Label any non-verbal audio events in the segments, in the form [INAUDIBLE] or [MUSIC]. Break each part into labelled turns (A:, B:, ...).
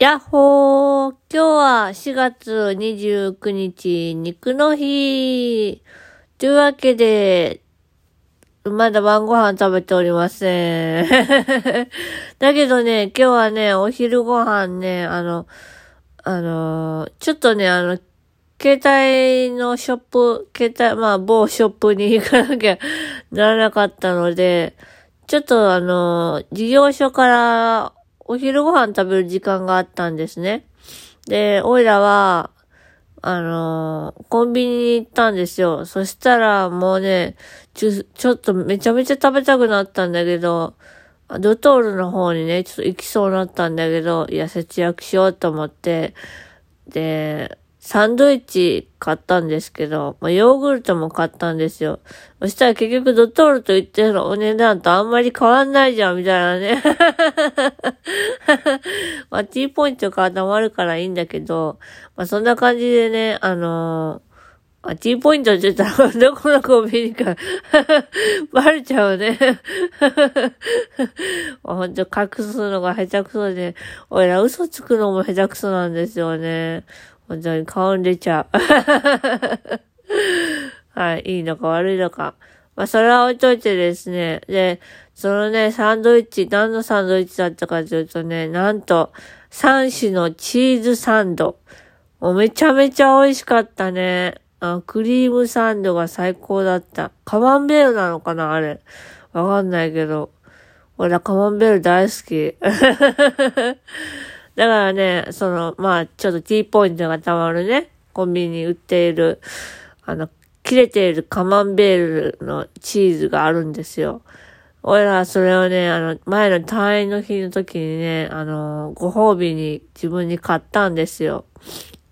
A: やっほー今日は4月29日、肉の日というわけで、まだ晩ご飯食べておりません。[LAUGHS] だけどね、今日はね、お昼ご飯ね、あの、あのちょっとね、あの、携帯のショップ、携帯、まあ、某ショップに行かなきゃ [LAUGHS] ならなかったので、ちょっとあの、事業所からお昼ご飯食べる時間があったんですね。で、おいらは、あのー、コンビニに行ったんですよ。そしたらもうね、ちょ、ちょっとめちゃめちゃ食べたくなったんだけど、ドトールの方にね、ちょっと行きそうになったんだけど、いや、節約しようと思って、で、サンドイッチ買ったんですけど、まあ、ヨーグルトも買ったんですよ。そしたら結局ドトールと言ってるお値段とあんまり変わんないじゃん、みたいなね。[LAUGHS] [LAUGHS] まあ、T ポイントが溜まるからいいんだけど、まあ、そんな感じでね、あのー、あ、T ポイントって言ったら、どこのコンビニか [LAUGHS] バレちゃうね [LAUGHS] ほんと隠すのが下手くそで、おいら嘘つくのも下手くそなんですよね。本当に顔に出ちゃう。はい、いいのか悪いのか。まあ、それは置いといてですね。で、そのね、サンドイッチ、何のサンドイッチだったかというとね、なんと、3種のチーズサンド。もうめちゃめちゃ美味しかったね。あクリームサンドが最高だった。カマンベールなのかなあれ。わかんないけど。俺はカマンベール大好き。[LAUGHS] だからね、その、まあ、ちょっと T ポイントがたまるね、コンビニに売っている、あの、切れているカマンベールのチーズがあるんですよ。俺らそれをね、あの、前の退院の日の時にね、あの、ご褒美に自分に買ったんですよ。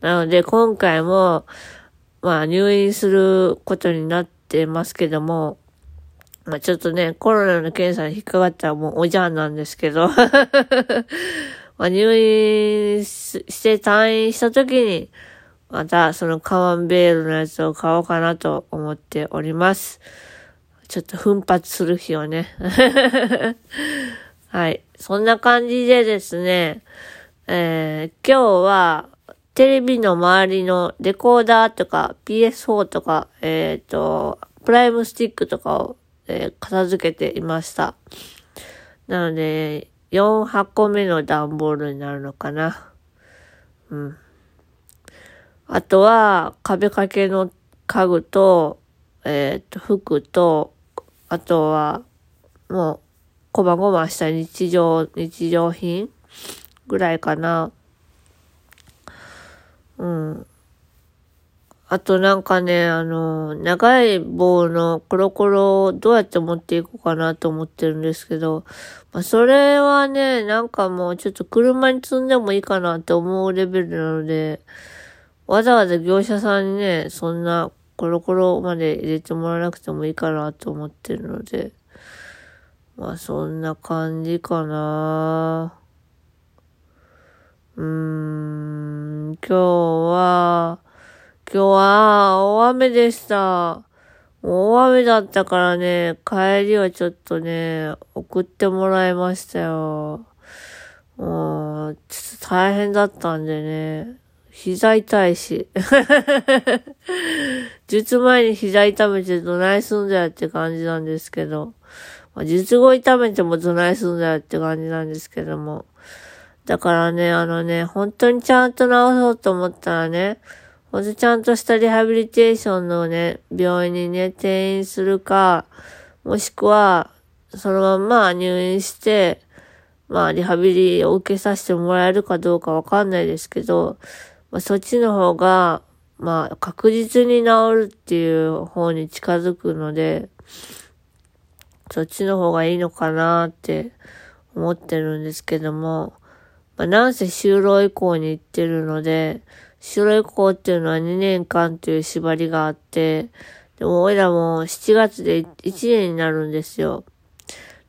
A: なので、今回も、まあ、入院することになってますけども、まあ、ちょっとね、コロナの検査に引っかかったらもうおじゃんなんですけど [LAUGHS] まあ、入院して退院した時に、またそのカマンベールのやつを買おうかなと思っております。ちょっと奮発する日をね。[LAUGHS] はい。そんな感じでですね、えー、今日はテレビの周りのデコーダーとか PS4 とか、えっ、ー、と、プライムスティックとかを、えー、片付けていました。なので、4箱目の段ボールになるのかな。うん。あとは、壁掛けの家具と、えっ、ー、と、服と、あとは、もう、こまごました日常、日常品ぐらいかな。うん。あとなんかね、あの、長い棒のコロコロをどうやって持っていこうかなと思ってるんですけど、まあ、それはね、なんかもうちょっと車に積んでもいいかなって思うレベルなので、わざわざ業者さんにね、そんなコロコロまで入れてもらわなくてもいいかなと思ってるので、まあそんな感じかな。うーん、今日は、今日は大雨でした。大雨だったからね、帰りはちょっとね、送ってもらいましたよ。もう、ちょっと大変だったんでね、膝痛いし。[LAUGHS] 術前に膝痛めてどないすんだよって感じなんですけど、まあ、術後痛めてもどないすんだよって感じなんですけども。だからね、あのね、本当にちゃんと治そうと思ったらね、ほんとちゃんとしたリハビリテーションのね、病院にね、転院するか、もしくは、そのまま入院して、まあ、リハビリを受けさせてもらえるかどうかわかんないですけど、まあ、そっちの方が、まあ、確実に治るっていう方に近づくので、そっちの方がいいのかなって思ってるんですけども、まあ、なんせ就労以降に行ってるので、白い子っていうのは2年間っていう縛りがあって、でも、俺らも7月で1年になるんですよ。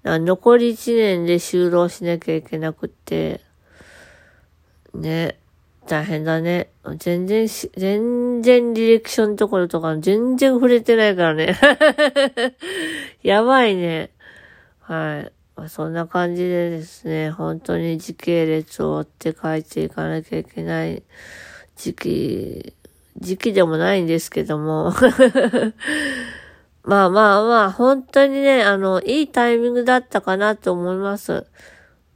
A: 残り1年で就労しなきゃいけなくて、ね、大変だね。全然し、全然ディレクションところとか全然触れてないからね。[LAUGHS] やばいね。はい。ま、そんな感じでですね、本当に時系列を追って書いていかなきゃいけない時期、時期でもないんですけども [LAUGHS] まあまあまあ、本当にね、あの、いいタイミングだったかなと思います。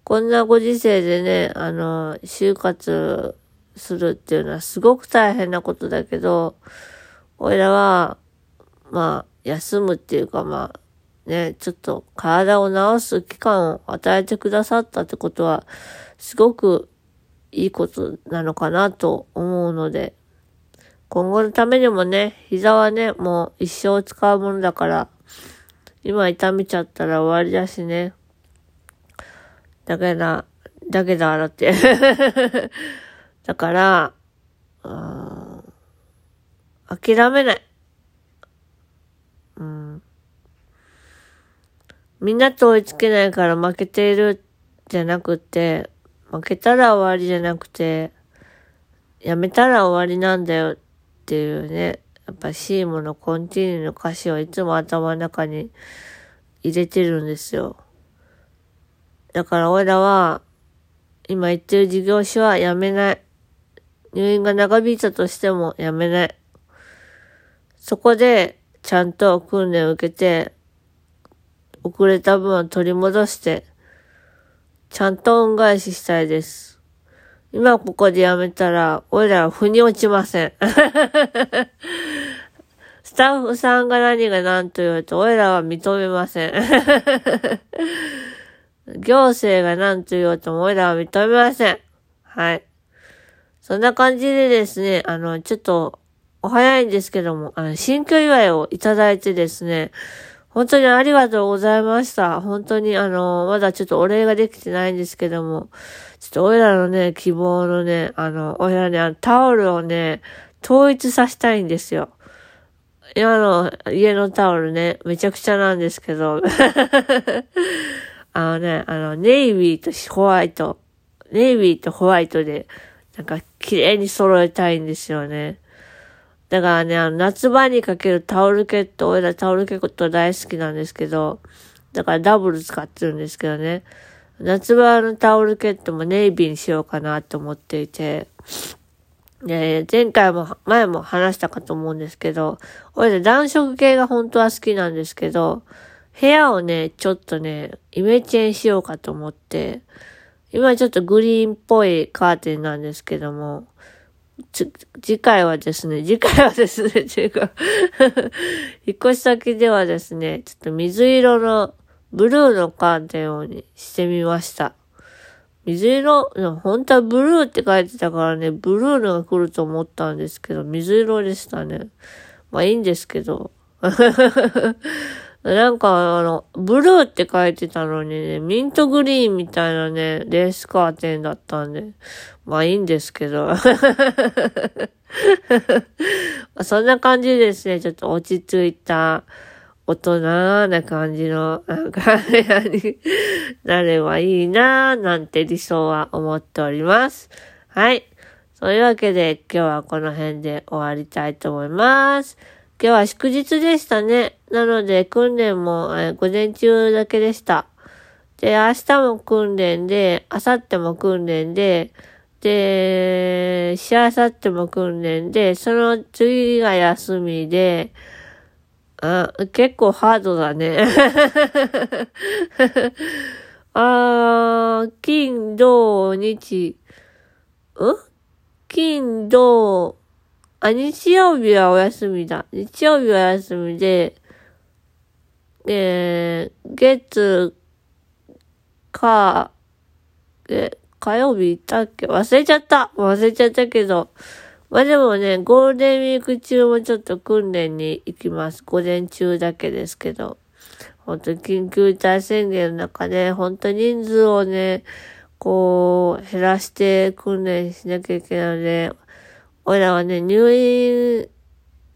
A: こんなご時世でね、あの、就活するっていうのはすごく大変なことだけど、俺らは、まあ、休むっていうかまあ、ね、ちょっと体を治す期間を与えてくださったってことは、すごくいいことなのかなと思うので、今後のためにもね、膝はね、もう一生使うものだから、今痛めちゃったら終わりだしね。だけど、だけどだって。[LAUGHS] だから、諦めない。うん。みんなと追いつけないから負けているじゃなくて、負けたら終わりじゃなくて、やめたら終わりなんだよっていうね、やっぱシーモのコンティニューの歌詞をいつも頭の中に入れてるんですよ。だから俺らは、今言ってる事業所はやめない。入院が長引いたとしてもやめない。そこで、ちゃんと訓練を受けて、遅れた分を取り戻して、ちゃんと恩返ししたいです。今ここでやめたら、俺らは腑に落ちません。[LAUGHS] スタッフさんが何が何と言うと、俺らは認めません。[LAUGHS] 行政が何と言おうとも、俺らは認めません。はい。そんな感じでですね、あの、ちょっと、お早いんですけども、あの、新居祝いをいただいてですね、本当にありがとうございました。本当にあの、まだちょっとお礼ができてないんですけども、ちょっと俺らのね、希望のね、あの、俺らね、あのタオルをね、統一させたいんですよ。今の家のタオルね、めちゃくちゃなんですけど、[LAUGHS] あのね、あの、ネイビーとホワイト、ネイビーとホワイトで、なんか綺麗に揃えたいんですよね。だからね、あの、夏場にかけるタオルケット、俺らタオルケット大好きなんですけど、だからダブル使ってるんですけどね。夏場のタオルケットもネイビーにしようかなと思っていて、で、前回も、前も話したかと思うんですけど、俺ら暖色系が本当は好きなんですけど、部屋をね、ちょっとね、イメチェンしようかと思って、今ちょっとグリーンっぽいカーテンなんですけども、次回はですね、次回はですね、[LAUGHS] 違うか引っ越し先ではですね、ちょっと水色の、ブルーのカーテンをにしてみました。水色、本当はブルーって書いてたからね、ブルーのが来ると思ったんですけど、水色でしたね。まあいいんですけど。なんかあの、ブルーって書いてたのにね、ミントグリーンみたいなね、レースカーテンだったんで、まあいいんですけど。[LAUGHS] そんな感じですね、ちょっと落ち着いた、大人な感じの、なんか、になればいいなぁなんて理想は思っております。はい。そういうわけで、今日はこの辺で終わりたいと思います。今日は祝日でしたね。なので、訓練も、えー、午前中だけでした。で、明日も訓練で、明後日も訓練で、で、しあさっても訓練で、その次が休みで、あ、結構ハードだね。[LAUGHS] あー、金、土、日、ん？金、土、あ、日曜日はお休みだ。日曜日は休みで、で、月、か、え、火曜日行ったっけ？忘れちゃった忘れちゃったけど。まあでもね、ゴールデンウィーク中もちょっと訓練に行きます。午前中だけですけど。本当に緊急事態宣言の中で、本当人数をね、こう、減らして訓練しなきゃいけないので、俺らはね、入院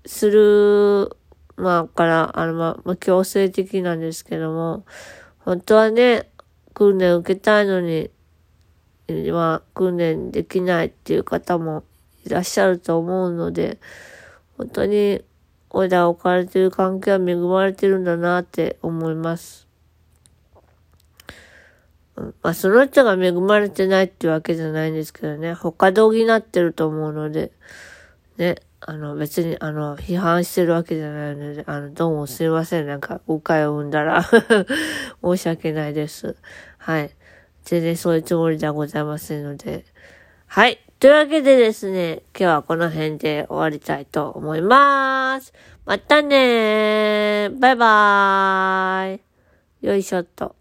A: する、まあ、から、あの、まあ、強制的なんですけども、本当はね、訓練受けたいのに、まあ、訓練できないっていう方もいらっしゃると思うので、本当に、俺ら置かれてる環境は恵まれてるんだなって思います。まあ、その人が恵まれてないってわけじゃないんですけどね、他で補ってると思うので、ね、あの、別に、あの、批判してるわけじゃないので、あの、どうもすいません。なんか、誤解を生んだら [LAUGHS] 申し訳ないです。はい。全然そういうつもりではございませんので。はい。というわけでですね、今日はこの辺で終わりたいと思います。またねー。バイバーイ。よいしょっと。